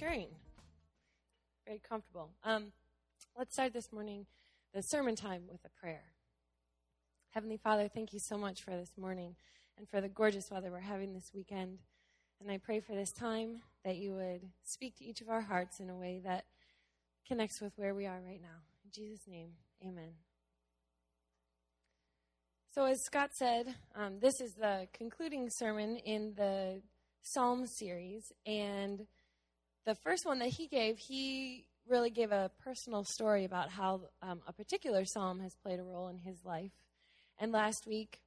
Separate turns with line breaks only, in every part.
reassuring, very comfortable. Um, let's start this morning, the sermon time, with a prayer. Heavenly Father, thank you so much for this morning and for the gorgeous weather we're having this weekend. And I pray for this time that you would speak to each of our hearts in a way that connects with where we are right now. In Jesus' name, amen. So, as Scott said, um, this is the concluding sermon in the Psalm series. And the first one that he gave, he really gave a personal story about how um, a particular psalm has played a role in his life. And last week,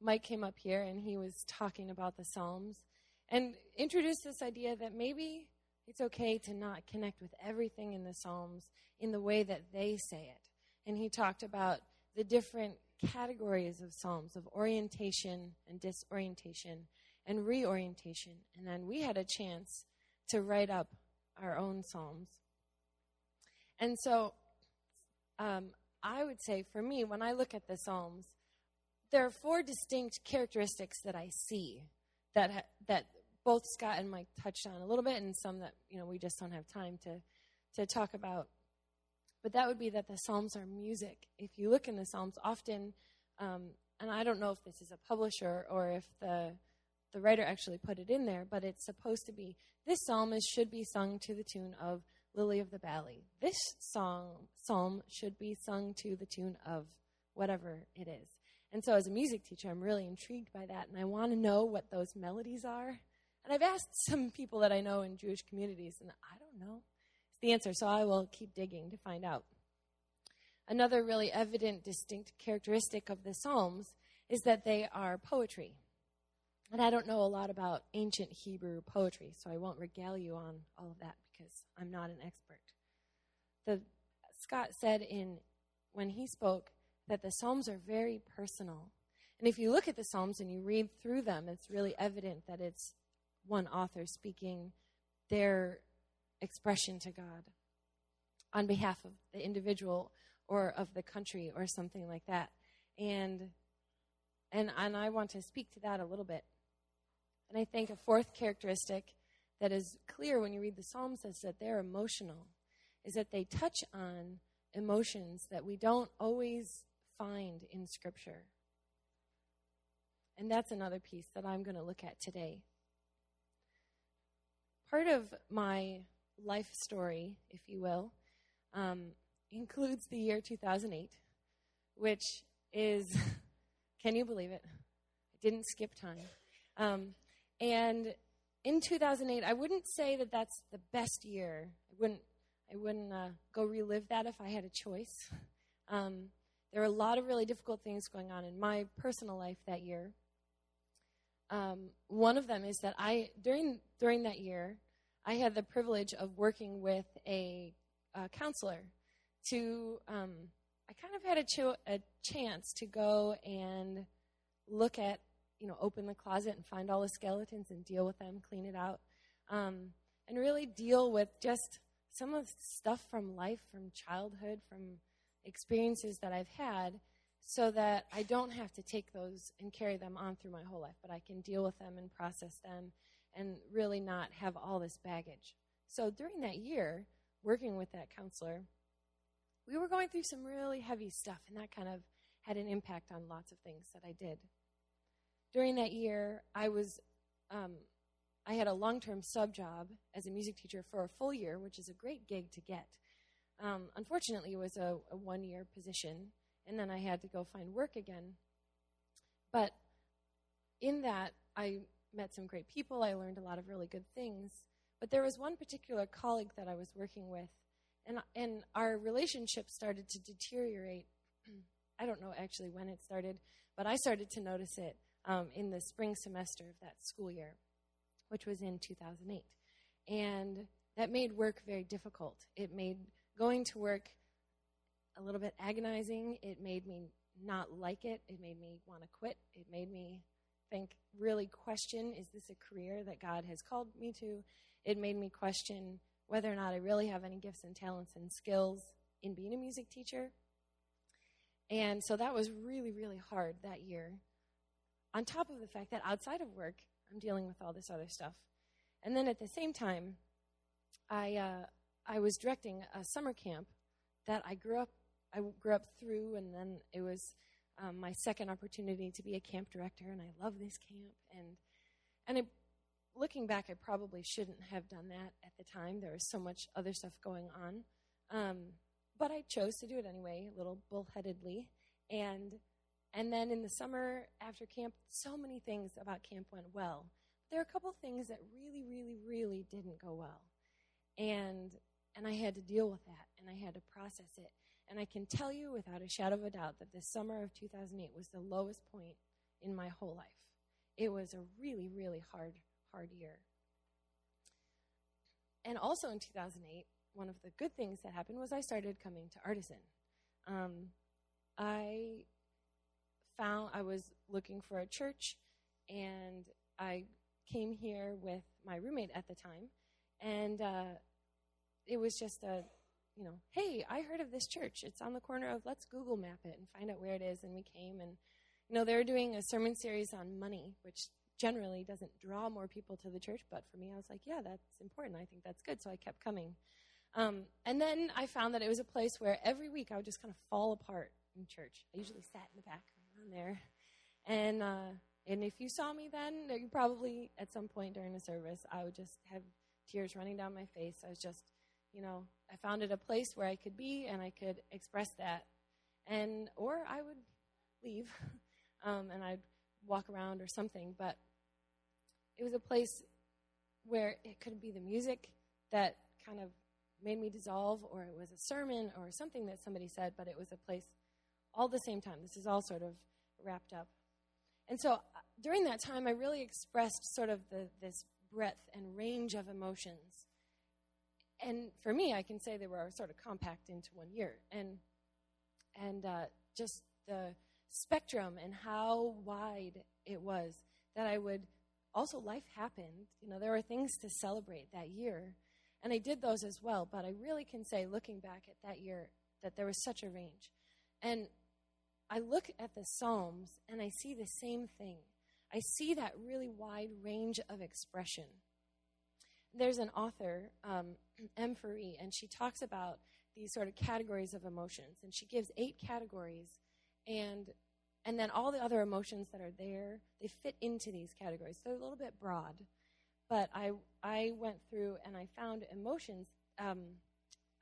Mike came up here and he was talking about the Psalms and introduced this idea that maybe it's okay to not connect with everything in the Psalms in the way that they say it. And he talked about the different categories of Psalms of orientation and disorientation and reorientation. And then we had a chance to write up our own Psalms. And so um, I would say for me, when I look at the Psalms, there are four distinct characteristics that I see that ha- that both Scott and Mike touched on a little bit, and some that you know we just don't have time to to talk about. But that would be that the Psalms are music. If you look in the Psalms, often, um, and I don't know if this is a publisher or if the the writer actually put it in there, but it's supposed to be this psalm is, should be sung to the tune of Lily of the Valley. This song psalm should be sung to the tune of whatever it is. And so, as a music teacher, I'm really intrigued by that, and I want to know what those melodies are. And I've asked some people that I know in Jewish communities, and I don't know the answer, so I will keep digging to find out. Another really evident, distinct characteristic of the Psalms is that they are poetry. And I don't know a lot about ancient Hebrew poetry, so I won't regale you on all of that because I'm not an expert. The, Scott said in when he spoke that the Psalms are very personal. And if you look at the Psalms and you read through them, it's really evident that it's one author speaking their expression to God on behalf of the individual or of the country or something like that. And and and I want to speak to that a little bit. And I think a fourth characteristic that is clear when you read the Psalms is that they're emotional, is that they touch on emotions that we don't always find in Scripture. And that's another piece that I'm going to look at today. Part of my life story, if you will, um, includes the year 2008, which is, can you believe it? I didn't skip time. Um, and in 2008, I wouldn't say that that's the best year. I wouldn't, I wouldn't uh, go relive that if I had a choice. Um, there were a lot of really difficult things going on in my personal life that year. Um, one of them is that I during during that year, I had the privilege of working with a, a counselor. To um, I kind of had a, cho- a chance to go and look at you know open the closet and find all the skeletons and deal with them, clean it out, um, and really deal with just some of the stuff from life, from childhood, from experiences that I've had so that I don't have to take those and carry them on through my whole life, but I can deal with them and process them and really not have all this baggage. So during that year, working with that counselor, we were going through some really heavy stuff, and that kind of had an impact on lots of things that I did. During that year, I was um, I had a long-term sub job as a music teacher for a full year, which is a great gig to get. Um, unfortunately, it was a, a one year position, and then I had to go find work again. But in that, I met some great people. I learned a lot of really good things. But there was one particular colleague that I was working with, and, and our relationship started to deteriorate I don't know actually when it started, but I started to notice it um, in the spring semester of that school year, which was in 2008. And that made work very difficult. It made going to work a little bit agonizing. It made me not like it. It made me want to quit. It made me think, really question is this a career that God has called me to? It made me question whether or not I really have any gifts and talents and skills in being a music teacher. And so that was really, really hard that year. On top of the fact that outside of work, I'm dealing with all this other stuff. And then at the same time, I, uh, I was directing a summer camp that I grew up I grew up through, and then it was um, my second opportunity to be a camp director, and I love this camp. And and looking back, I probably shouldn't have done that at the time. There was so much other stuff going on, um, but I chose to do it anyway, a little bullheadedly. And and then in the summer after camp, so many things about camp went well. There are a couple things that really, really, really didn't go well, and and I had to deal with that, and I had to process it. And I can tell you without a shadow of a doubt that the summer of 2008 was the lowest point in my whole life. It was a really, really hard, hard year. And also in 2008, one of the good things that happened was I started coming to Artisan. Um, I found I was looking for a church, and I came here with my roommate at the time, and uh, it was just a you know, hey, I heard of this church. It's on the corner of, let's Google map it and find out where it is. And we came and, you know, they were doing a sermon series on money, which generally doesn't draw more people to the church. But for me, I was like, yeah, that's important. I think that's good. So I kept coming. Um, and then I found that it was a place where every week I would just kind of fall apart in church. I usually sat in the back around there. And, uh, and if you saw me then, you probably at some point during the service, I would just have tears running down my face. I was just you know, I found it a place where I could be and I could express that. And, or I would leave um, and I'd walk around or something. But it was a place where it could be the music that kind of made me dissolve, or it was a sermon or something that somebody said, but it was a place all the same time. This is all sort of wrapped up. And so uh, during that time, I really expressed sort of the, this breadth and range of emotions and for me, I can say they were sort of compact into one year, and and uh, just the spectrum and how wide it was that I would also life happened. You know, there were things to celebrate that year, and I did those as well. But I really can say, looking back at that year, that there was such a range, and I look at the Psalms and I see the same thing. I see that really wide range of expression there's an author, um, M. Furey, and she talks about these sort of categories of emotions, and she gives eight categories, and and then all the other emotions that are there, they fit into these categories. So they're a little bit broad, but I I went through and I found emotions. Um,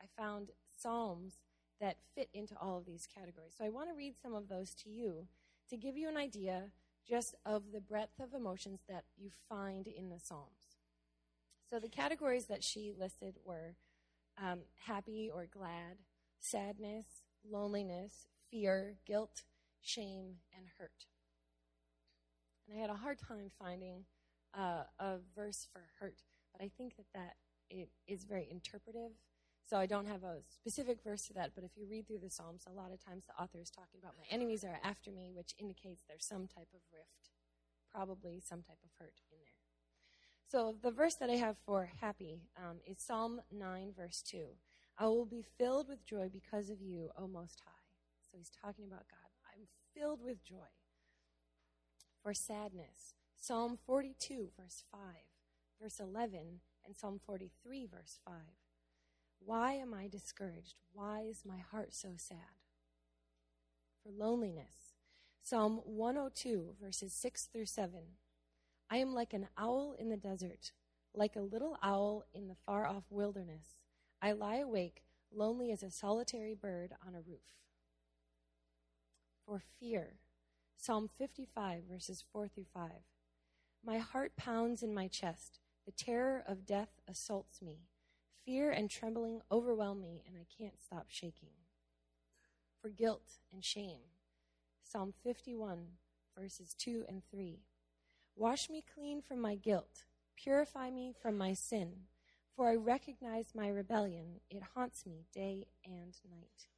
I found psalms that fit into all of these categories. So I want to read some of those to you to give you an idea just of the breadth of emotions that you find in the psalms. So the categories that she listed were um, happy or glad, sadness, loneliness, fear, guilt, shame, and hurt. And I had a hard time finding uh, a verse for hurt, but I think that that it is very interpretive. So I don't have a specific verse for that, but if you read through the Psalms, a lot of times the author is talking about my enemies are after me, which indicates there's some type of rift, probably some type of hurt in there. So the verse that I have for happy um, is Psalm 9, verse 2. I will be filled with joy because of you, O Most High. So he's talking about God. I'm filled with joy. For sadness, Psalm 42, verse 5, verse 11, and Psalm 43, verse 5. Why am I discouraged? Why is my heart so sad? For loneliness, Psalm 102, verses 6 through 7. I am like an owl in the desert, like a little owl in the far off wilderness. I lie awake, lonely as a solitary bird on a roof. For fear, Psalm 55, verses 4 through 5. My heart pounds in my chest. The terror of death assaults me. Fear and trembling overwhelm me, and I can't stop shaking. For guilt and shame, Psalm 51, verses 2 and 3. Wash me clean from my guilt, purify me from my sin, for I recognize my rebellion. It haunts me day and night.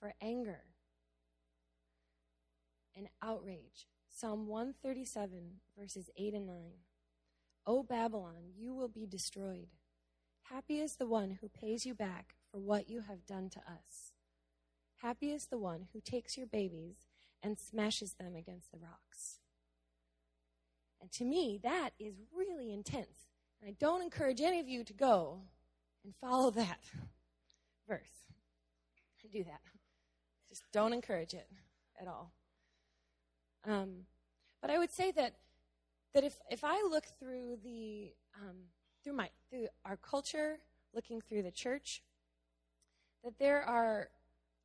For anger and outrage, Psalm 137, verses 8 and 9. O Babylon, you will be destroyed. Happy is the one who pays you back for what you have done to us. Happy is the one who takes your babies and smashes them against the rocks. And to me, that is really intense. And I don't encourage any of you to go and follow that verse and do that. Just don't encourage it at all. Um, but I would say that that if, if I look through the um, through my through our culture, looking through the church, that there are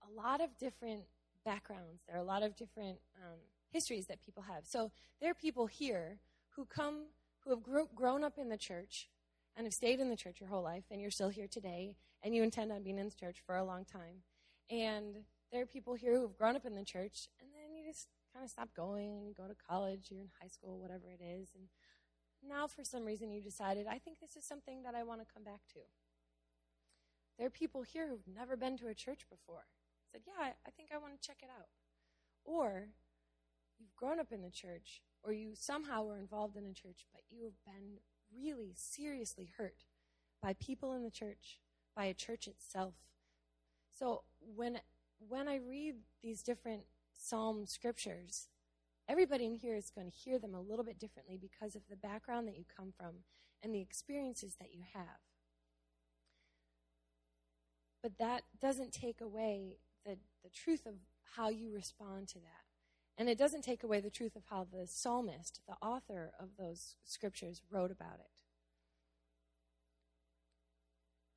a lot of different backgrounds. There are a lot of different um, histories that people have. So there are people here who come, who have gro- grown up in the church and have stayed in the church your whole life, and you're still here today, and you intend on being in the church for a long time. And there are people here who have grown up in the church, and then you just kind of stop going, you go to college, you're in high school, whatever it is, and now for some reason you decided, I think this is something that I want to come back to. There are people here who've never been to a church before said, Yeah, I, think I want to check it out. Or you've grown up in the church, or you somehow were involved in a church, but you have been really seriously hurt by people in the church, by a church itself. So when when I read these different psalm scriptures, everybody in here is going to hear them a little bit differently because of the background that you come from and the experiences that you have. But that doesn't take away the, the truth of how you respond to that. And it doesn't take away the truth of how the psalmist, the author of those scriptures, wrote about it.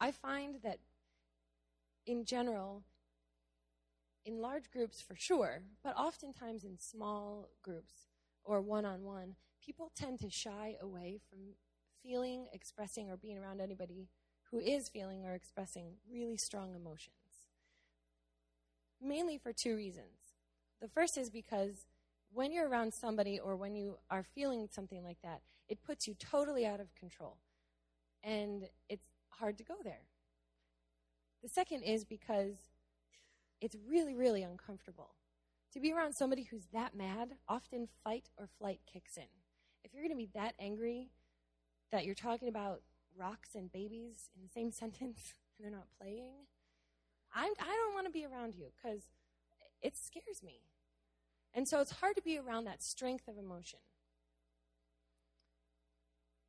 I find that in general, in large groups for sure, but oftentimes in small groups or one on one, people tend to shy away from feeling, expressing, or being around anybody who is feeling or expressing really strong emotions mainly for two reasons. The first is because when you're around somebody or when you are feeling something like that, it puts you totally out of control. And it's hard to go there. The second is because it's really, really uncomfortable. To be around somebody who's that mad, often fight or flight kicks in. If you're going to be that angry that you're talking about rocks and babies in the same sentence and they're not playing, I'm, I don't want to be around you because it scares me. And so it's hard to be around that strength of emotion.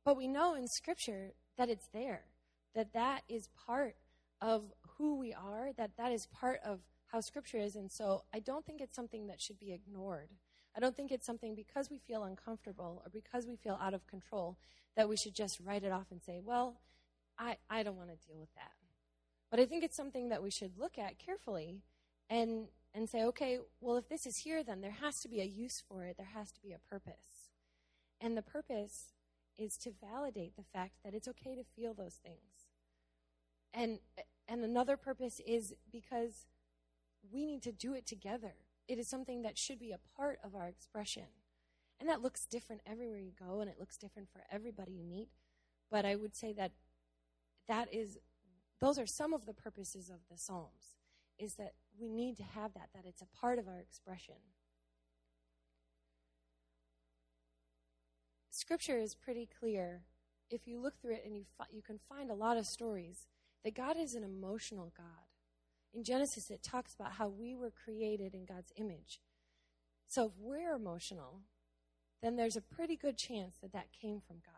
But we know in Scripture that it's there, that that is part of who we are, that that is part of how Scripture is. And so I don't think it's something that should be ignored. I don't think it's something because we feel uncomfortable or because we feel out of control that we should just write it off and say, well, I, I don't want to deal with that. But I think it's something that we should look at carefully and and say, okay, well, if this is here, then there has to be a use for it. There has to be a purpose. And the purpose is to validate the fact that it's okay to feel those things. And and another purpose is because we need to do it together. It is something that should be a part of our expression. And that looks different everywhere you go and it looks different for everybody you meet. But I would say that that is those are some of the purposes of the Psalms, is that we need to have that, that it's a part of our expression. Scripture is pretty clear. If you look through it and you, fi- you can find a lot of stories that God is an emotional God. In Genesis, it talks about how we were created in God's image. So if we're emotional, then there's a pretty good chance that that came from God.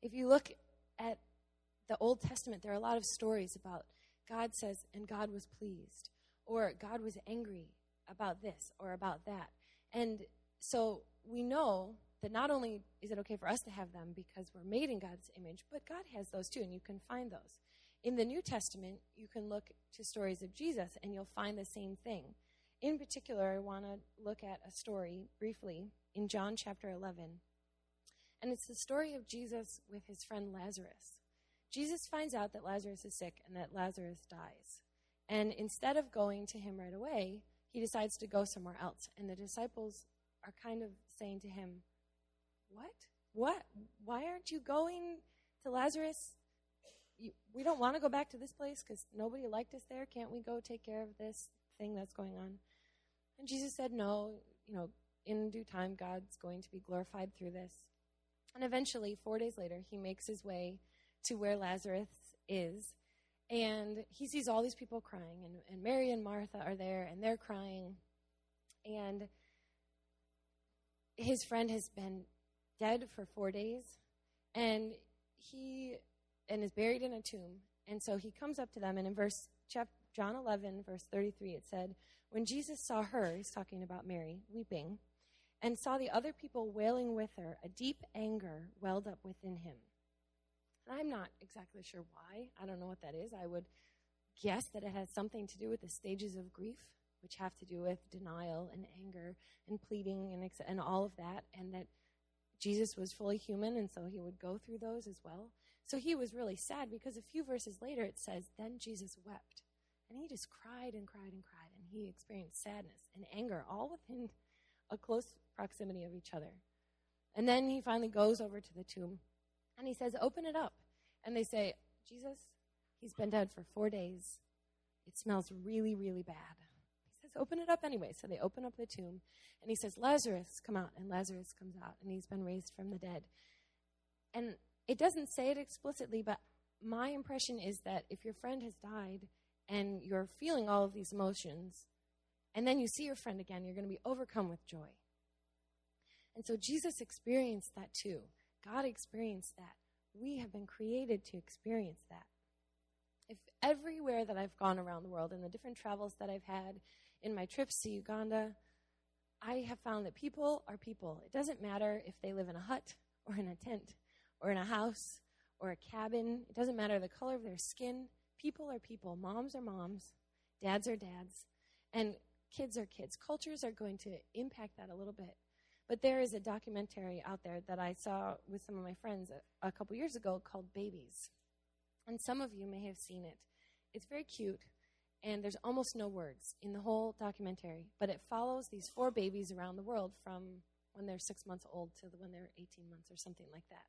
If you look at the Old Testament, there are a lot of stories about God says, and God was pleased, or God was angry about this or about that. And so we know that not only is it okay for us to have them because we're made in God's image, but God has those too, and you can find those. In the New Testament, you can look to stories of Jesus and you'll find the same thing. In particular, I want to look at a story briefly in John chapter 11. And it's the story of Jesus with his friend Lazarus. Jesus finds out that Lazarus is sick and that Lazarus dies. And instead of going to him right away, he decides to go somewhere else. And the disciples are kind of saying to him, What? What? Why aren't you going to Lazarus? We don't want to go back to this place because nobody liked us there. Can't we go take care of this thing that's going on? And Jesus said, No, you know, in due time, God's going to be glorified through this. And eventually, four days later, he makes his way to where Lazarus is. And he sees all these people crying, and, and Mary and Martha are there, and they're crying. And his friend has been dead for four days, and he and is buried in a tomb. And so he comes up to them, and in verse chapter, John 11, verse 33, it said, When Jesus saw her, he's talking about Mary, weeping, and saw the other people wailing with her, a deep anger welled up within him. And I'm not exactly sure why. I don't know what that is. I would guess that it has something to do with the stages of grief, which have to do with denial and anger and pleading and, and all of that, and that Jesus was fully human, and so he would go through those as well. So he was really sad because a few verses later it says, Then Jesus wept. And he just cried and cried and cried, and he experienced sadness and anger all within a close proximity of each other. And then he finally goes over to the tomb and he says, Open it up. And they say, Jesus, he's been dead for four days. It smells really, really bad. He says, Open it up anyway. So they open up the tomb and he says, Lazarus, come out. And Lazarus comes out and he's been raised from the dead. And it doesn't say it explicitly, but my impression is that if your friend has died and you're feeling all of these emotions, and then you see your friend again, you're going to be overcome with joy. And so Jesus experienced that too. God experienced that. We have been created to experience that. If everywhere that I've gone around the world and the different travels that I've had in my trips to Uganda, I have found that people are people. It doesn't matter if they live in a hut or in a tent or in a house or a cabin. It doesn't matter the color of their skin. People are people. Moms are moms. Dads are dads. And kids are kids. Cultures are going to impact that a little bit. But there is a documentary out there that I saw with some of my friends a, a couple years ago called Babies. And some of you may have seen it. It's very cute, and there's almost no words in the whole documentary, but it follows these four babies around the world from when they're six months old to when they're 18 months or something like that.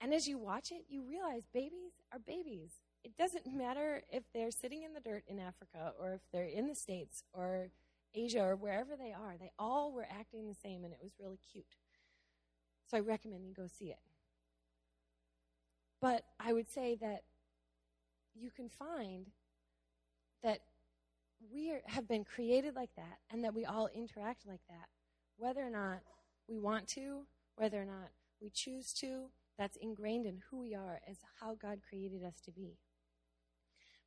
And as you watch it, you realize babies are babies. It doesn't matter if they're sitting in the dirt in Africa or if they're in the States or Asia or wherever they are. They all were acting the same, and it was really cute. So I recommend you go see it. But I would say that you can find that we are, have been created like that and that we all interact like that, whether or not we want to, whether or not we choose to, that's ingrained in who we are as how God created us to be.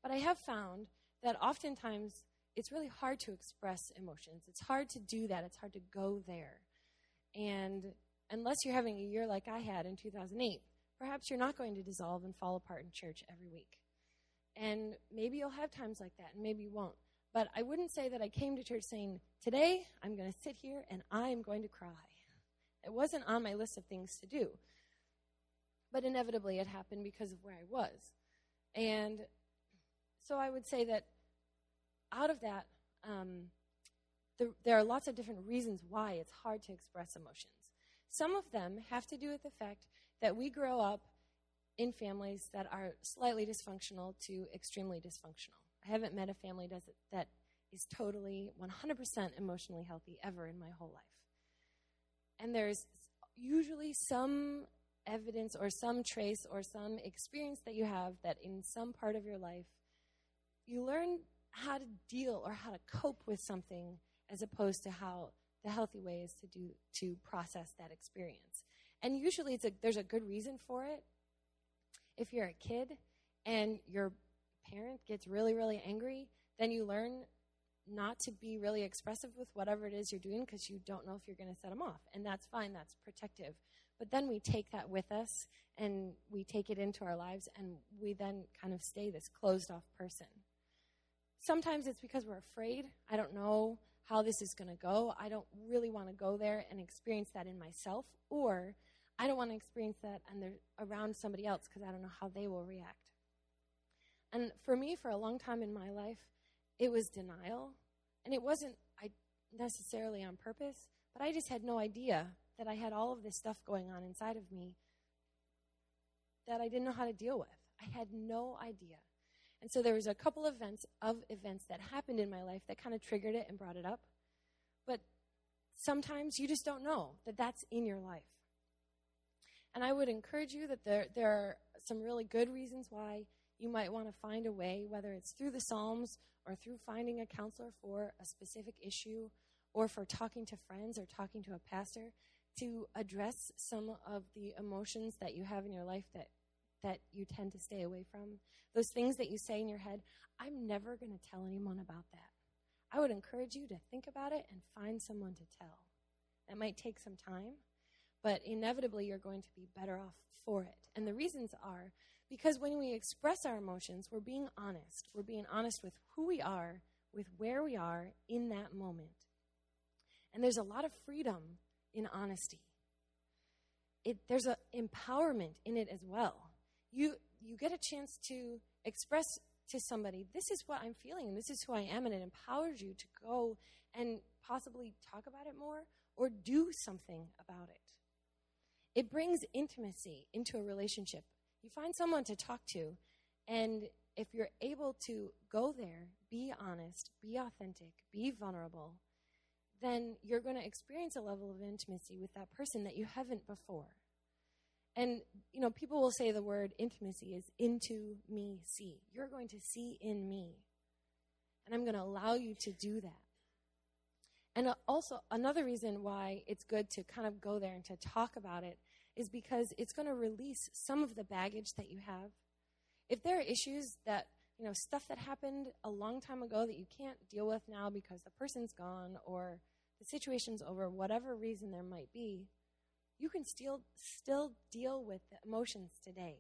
But I have found that oftentimes it's really hard to express emotions. It's hard to do that. It's hard to go there. And unless you're having a year like I had in 2008, perhaps you're not going to dissolve and fall apart in church every week. And maybe you'll have times like that, and maybe you won't. But I wouldn't say that I came to church saying, Today I'm going to sit here and I'm going to cry. It wasn't on my list of things to do. But inevitably it happened because of where I was. And so I would say that out of that, um, the, there are lots of different reasons why it's hard to express emotions. Some of them have to do with the fact that we grow up in families that are slightly dysfunctional to extremely dysfunctional. I haven't met a family does it, that is totally 100% emotionally healthy ever in my whole life. And there's usually some evidence or some trace or some experience that you have that in some part of your life you learn how to deal or how to cope with something as opposed to how the healthy way is to do to process that experience. And usually it's a, there's a good reason for it. If you're a kid and your parent gets really really angry, then you learn not to be really expressive with whatever it is you're doing because you don't know if you're going to set them off. And that's fine, that's protective. But then we take that with us and we take it into our lives and we then kind of stay this closed off person. Sometimes it's because we're afraid. I don't know how this is going to go. I don't really want to go there and experience that in myself, or I don't want to experience that and they're around somebody else because I don't know how they will react. And for me, for a long time in my life, it was denial. And it wasn't I necessarily on purpose, but I just had no idea that I had all of this stuff going on inside of me that I didn't know how to deal with. I had no idea. And so there was a couple of events of events that happened in my life that kind of triggered it and brought it up. But sometimes you just don't know that that's in your life. And I would encourage you that there, there are some really good reasons why you might want to find a way, whether it's through the Psalms or through finding a counselor for a specific issue or for talking to friends or talking to a pastor, to address some of the emotions that you have in your life that that you tend to stay away from. Those things that you say in your head, I'm never going to tell anyone about that. I would encourage you to think about it and find someone to tell. That might take some time, but inevitably you're going to be better off for it. And the reasons are because when we express our emotions, we're being honest. We're being honest with who we are, with where we are in that moment. And there's a lot of freedom in honesty. It, there's an empowerment in it as well. You, you get a chance to express to somebody, this is what I'm feeling and this is who I am, and it empowers you to go and possibly talk about it more or do something about it. It brings intimacy into a relationship. You find someone to talk to, and if you're able to go there, be honest, be authentic, be vulnerable, then you're going to experience a level of intimacy with that person that you haven't before. And, you know, people will say the word intimacy is into me, see. You're going to see in me. And I'm going to allow you to do that. And uh, also, another reason why it's good to kind of go there and to talk about it is because it's going to release some of the baggage that you have. If there are issues that, you know, stuff that happened a long time ago that you can't deal with now because the person's gone or the situation's over, whatever reason there might be, you can still, still deal with the emotions today.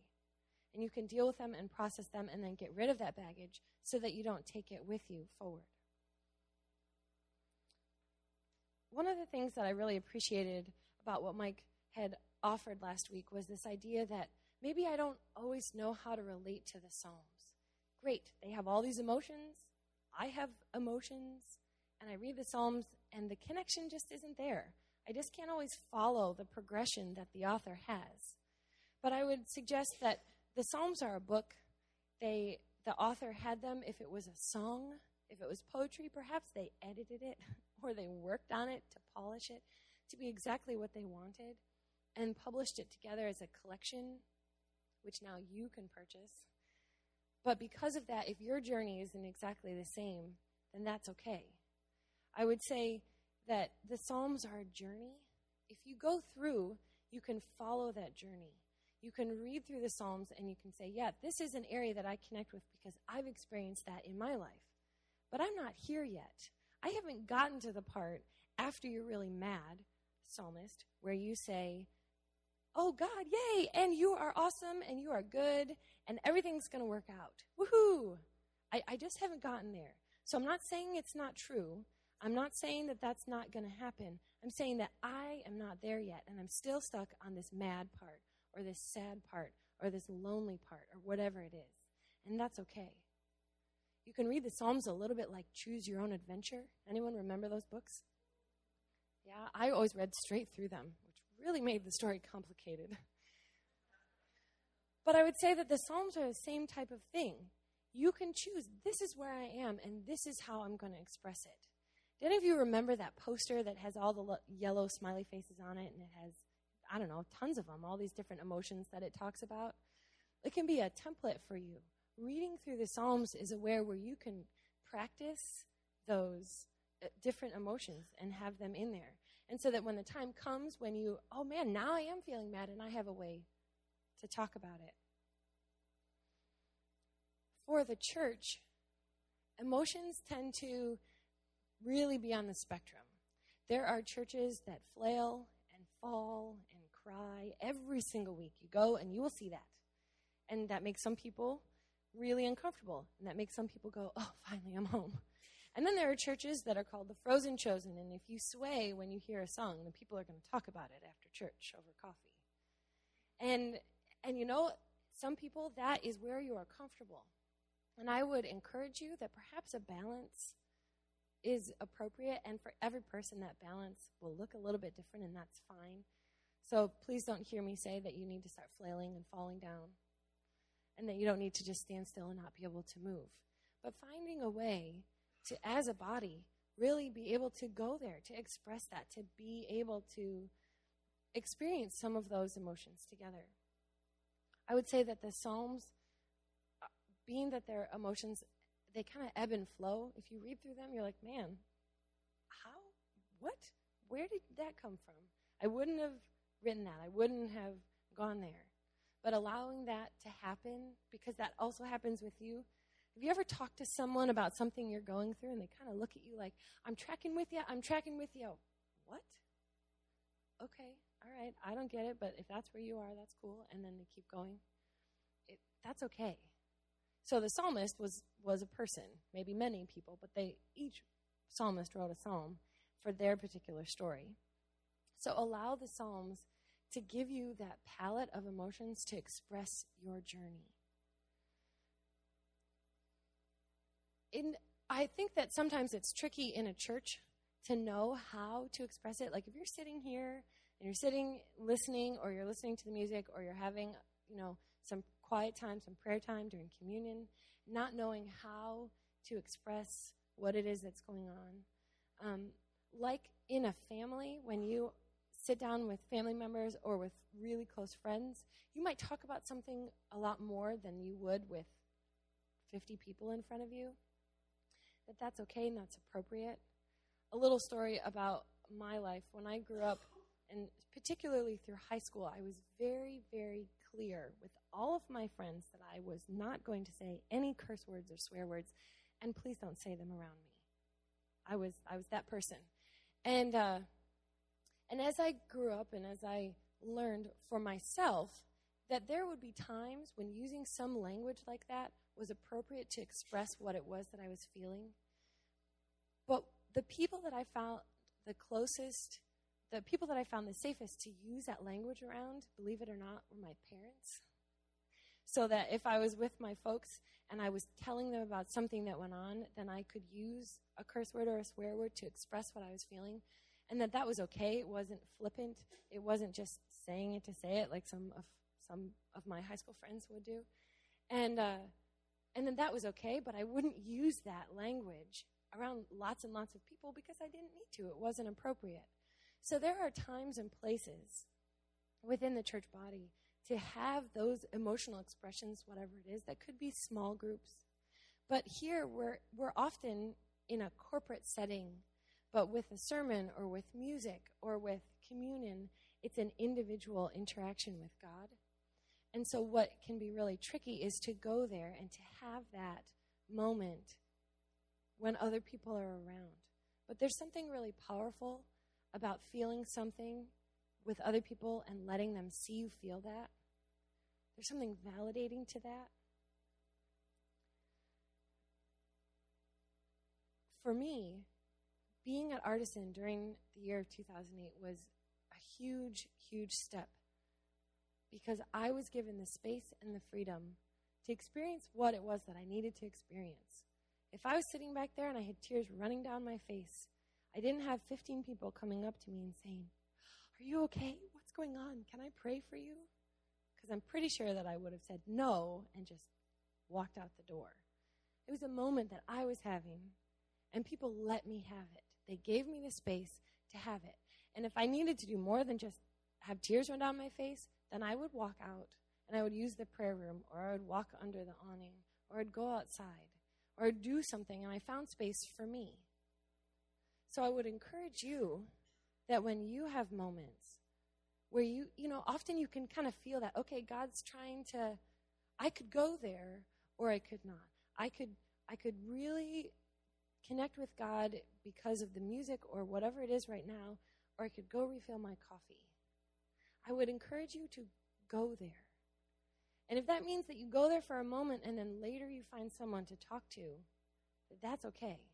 And you can deal with them and process them and then get rid of that baggage so that you don't take it with you forward. One of the things that I really appreciated about what Mike had offered last week was this idea that maybe I don't always know how to relate to the Psalms. Great, they have all these emotions. I have emotions. And I read the Psalms, and the connection just isn't there. I just can't always follow the progression that the author has. But I would suggest that the Psalms are a book. They, the author had them if it was a song, if it was poetry, perhaps they edited it or they worked on it to polish it to be exactly what they wanted and published it together as a collection, which now you can purchase. But because of that, if your journey isn't exactly the same, then that's okay. I would say that the Psalms are a journey. If you go through, you can follow that journey. You can read through the Psalms and you can say, yeah, this is an area that I connect with because I've experienced that in my life. But I'm not here yet. I haven't gotten to the part after you're really mad, psalmist, where you say, Oh God, yay, and you are awesome and you are good and everything's going to work out. Woohoo! I, I just haven't gotten there. So I'm not saying it's not true. I'm not saying that that's not going to happen. I'm saying that I am not there yet, and I'm still stuck on this mad part, or this sad part, or this lonely part, or whatever it is. And that's okay. You can read the Psalms a little bit like Choose Your Own Adventure. Anyone remember those books? Yeah, I always read straight through them, which really made the story complicated. But I would say that the Psalms are the same type of thing. You can choose this is where I am, and this is how I'm going to express it. Do any of you remember that poster that has all the lo- yellow smiley faces on it and it has, I don't know, tons of them, all these different emotions that it talks about? It can be a template for you. Reading through the Psalms is a way where you can practice those uh, different emotions and have them in there. And so that when the time comes when you, oh man, now I am feeling mad and I have a way to talk about it. For the church, emotions tend to really be on the spectrum. There are churches that flail and fall and cry every single week. You go and you will see that. And that makes some people really uncomfortable. And that makes some people go, oh, finally, I'm home. And then there are churches that are called the frozen chosen. And if you sway when you hear a song, then people are going to talk about it after church over coffee. And, and you know, some people, that is where you are comfortable. And I would encourage you that perhaps a balance is appropriate, and for every person, that balance will look a little bit different, and that's fine. So please don't hear me say that you need to start flailing and falling down, and that you don't need to just stand still and not be able to move. But finding a way to, as a body, really be able to go there, to express that, to be able to experience some of those emotions together. I would say that the Psalms, uh, being that their emotions, they kind of ebb and flow. If you read through them, you're like, man, how? What? Where did that come from? I wouldn't have written that. I wouldn't have gone there. But allowing that to happen, because that also happens with you. Have you ever talked to someone about something you're going through and they kind of look at you like, I'm tracking with you, I'm tracking with you? What? Okay, all right, I don't get it, but if that's where you are, that's cool. And then they keep going. It, that's okay. So the psalmist was, was a person, maybe many people, but they each psalmist wrote a psalm for their particular story. So allow the psalms to give you that palette of emotions to express your journey. In, I think that sometimes it's tricky in a church to know how to express it. Like if you're sitting here and you're sitting listening or you're listening to the music or you're having, you know, some quiet time, some prayer time during communion, not knowing how to express what it is that's going on. Um, like in a family, when you sit down with family members or with really close friends, you might talk about something a lot more than you would with 50 people in front of you. That that's okay and that's appropriate. A little story about my life. When I grew up, and particularly through high school, I was very, very clear with all of my friends that I was not going to say any curse words or swear words, and please don't say them around me. I was, I was that person. And, uh, and as I grew up and as I learned for myself that there would be times when using some language like that was appropriate to express what it was that I was feeling. But the people that I found the closest the people that I found the safest to use that language around, believe it or not, were my parents. So that if I was with my folks and I was telling them about something that went on, then I could use a curse word or a swear word to express what I was feeling. And that that was okay. It wasn't flippant. It wasn't just saying it to say it like some of some of my high school friends would do. And uh, and then that was okay, but I wouldn't use that language around lots and lots of people because I didn't need to. It wasn't appropriate. So there are times and places within the church body to have those emotional expressions, whatever it is, that could be small groups. But here we're, we're often in a corporate setting, but with a sermon or with music or with communion, it's an individual interaction with God. And so, what can be really tricky is to go there and to have that moment when other people are around. But there's something really powerful about feeling something with other people and letting them see you feel that. There's something validating to that. For me, being at Artisan during the year of 2008 was a huge, huge step because I was given the space and the freedom to experience what it was that I needed to experience. If I was sitting back there and I had tears running down my face I didn't have 15 people coming up to me and saying, Are you okay? What's going on? Can I pray for you? Because I'm pretty sure that I would have said no and just walked out the door. It was a moment that I was having, and people let me have it. They gave me the space to have it. And if I needed to do more than just have tears run down my face, then I would walk out and I would use the prayer room, or I would walk under the awning, or I'd go outside, or I'd do something, and I found space for me. So I would encourage you that when you have moments where you, you know, often you can kind of feel that, okay, God's trying to, I could go there or I could not. I could, I could really connect with God because of the music or whatever it is right now, or I could go refill my coffee. I would encourage you to go there. And if that means that you go there for a moment and then later you find someone to talk to, that's okay.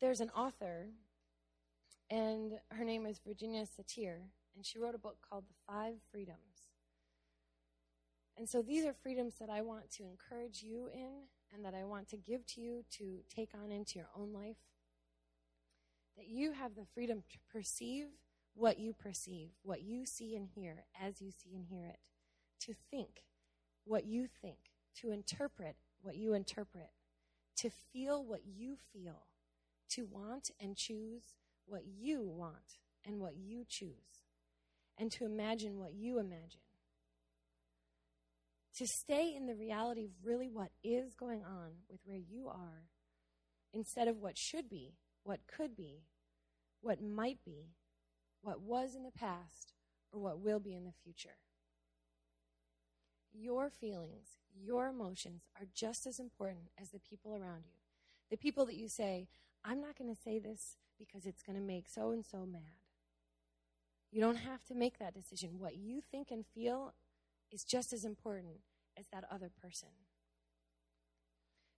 There's an author, and her name is Virginia Satir, and she wrote a book called The Five Freedoms. And so these are freedoms that I want to encourage you in and that I want to give to you to take on into your own life. That you have the freedom to perceive what you perceive, what you see and hear as you see and hear it, to think what you think, to interpret what you interpret, to feel what you feel, to want and choose what you want and what you choose, and to imagine what you imagine. To stay in the reality of really what is going on with where you are instead of what should be, what could be, what might be, what was in the past, or what will be in the future. Your feelings, your emotions are just as important as the people around you. The people that you say, I'm not going to say this because it's going to make so and so mad. You don't have to make that decision. What you think and feel is just as important as that other person.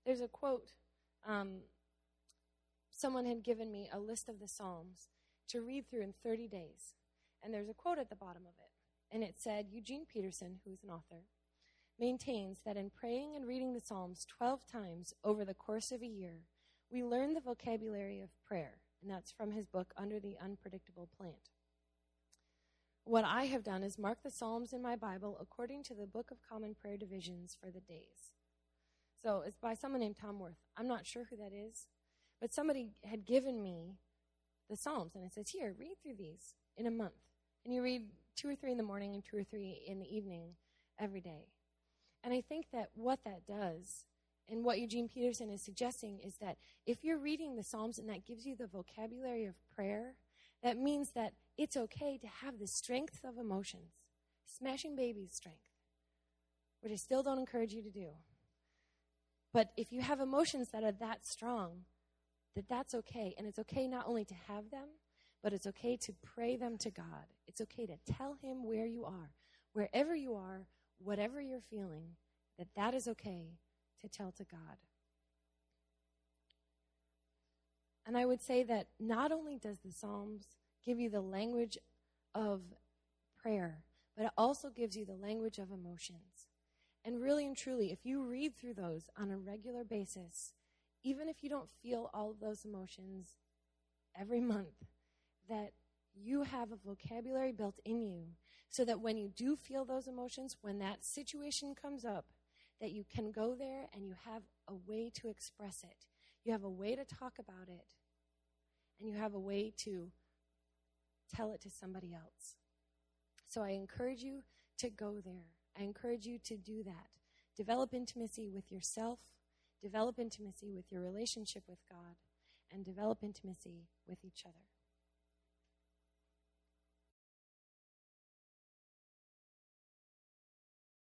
There's a quote. Um, someone had given me a list of the Psalms to read through in 30 days. And there's a quote at the bottom of it. And it said Eugene Peterson, who's an author, maintains that in praying and reading the Psalms 12 times over the course of a year, we learn the vocabulary of prayer. And that's from his book, Under the Unpredictable Plant. What I have done is mark the Psalms in my Bible according to the Book of Common Prayer divisions for the days. So it's by someone named Tom Worth. I'm not sure who that is, but somebody had given me the Psalms, and it says, Here, read through these in a month. And you read two or three in the morning and two or three in the evening every day. And I think that what that does, and what Eugene Peterson is suggesting, is that if you're reading the Psalms and that gives you the vocabulary of prayer, that means that it's okay to have the strength of emotions, smashing babies' strength, which I still don't encourage you to do. But if you have emotions that are that strong, that that's okay. And it's okay not only to have them, but it's okay to pray them to God. It's okay to tell Him where you are. Wherever you are, whatever you're feeling, that that is okay to tell to God. And I would say that not only does the Psalms give you the language of prayer, but it also gives you the language of emotions. And really and truly, if you read through those on a regular basis, even if you don't feel all of those emotions every month, that you have a vocabulary built in you so that when you do feel those emotions, when that situation comes up, that you can go there and you have a way to express it. You have a way to talk about it. And you have a way to tell it to somebody else. So I encourage you to go there. I encourage you to do that. Develop intimacy with yourself Develop intimacy with your relationship with God and develop intimacy with each other.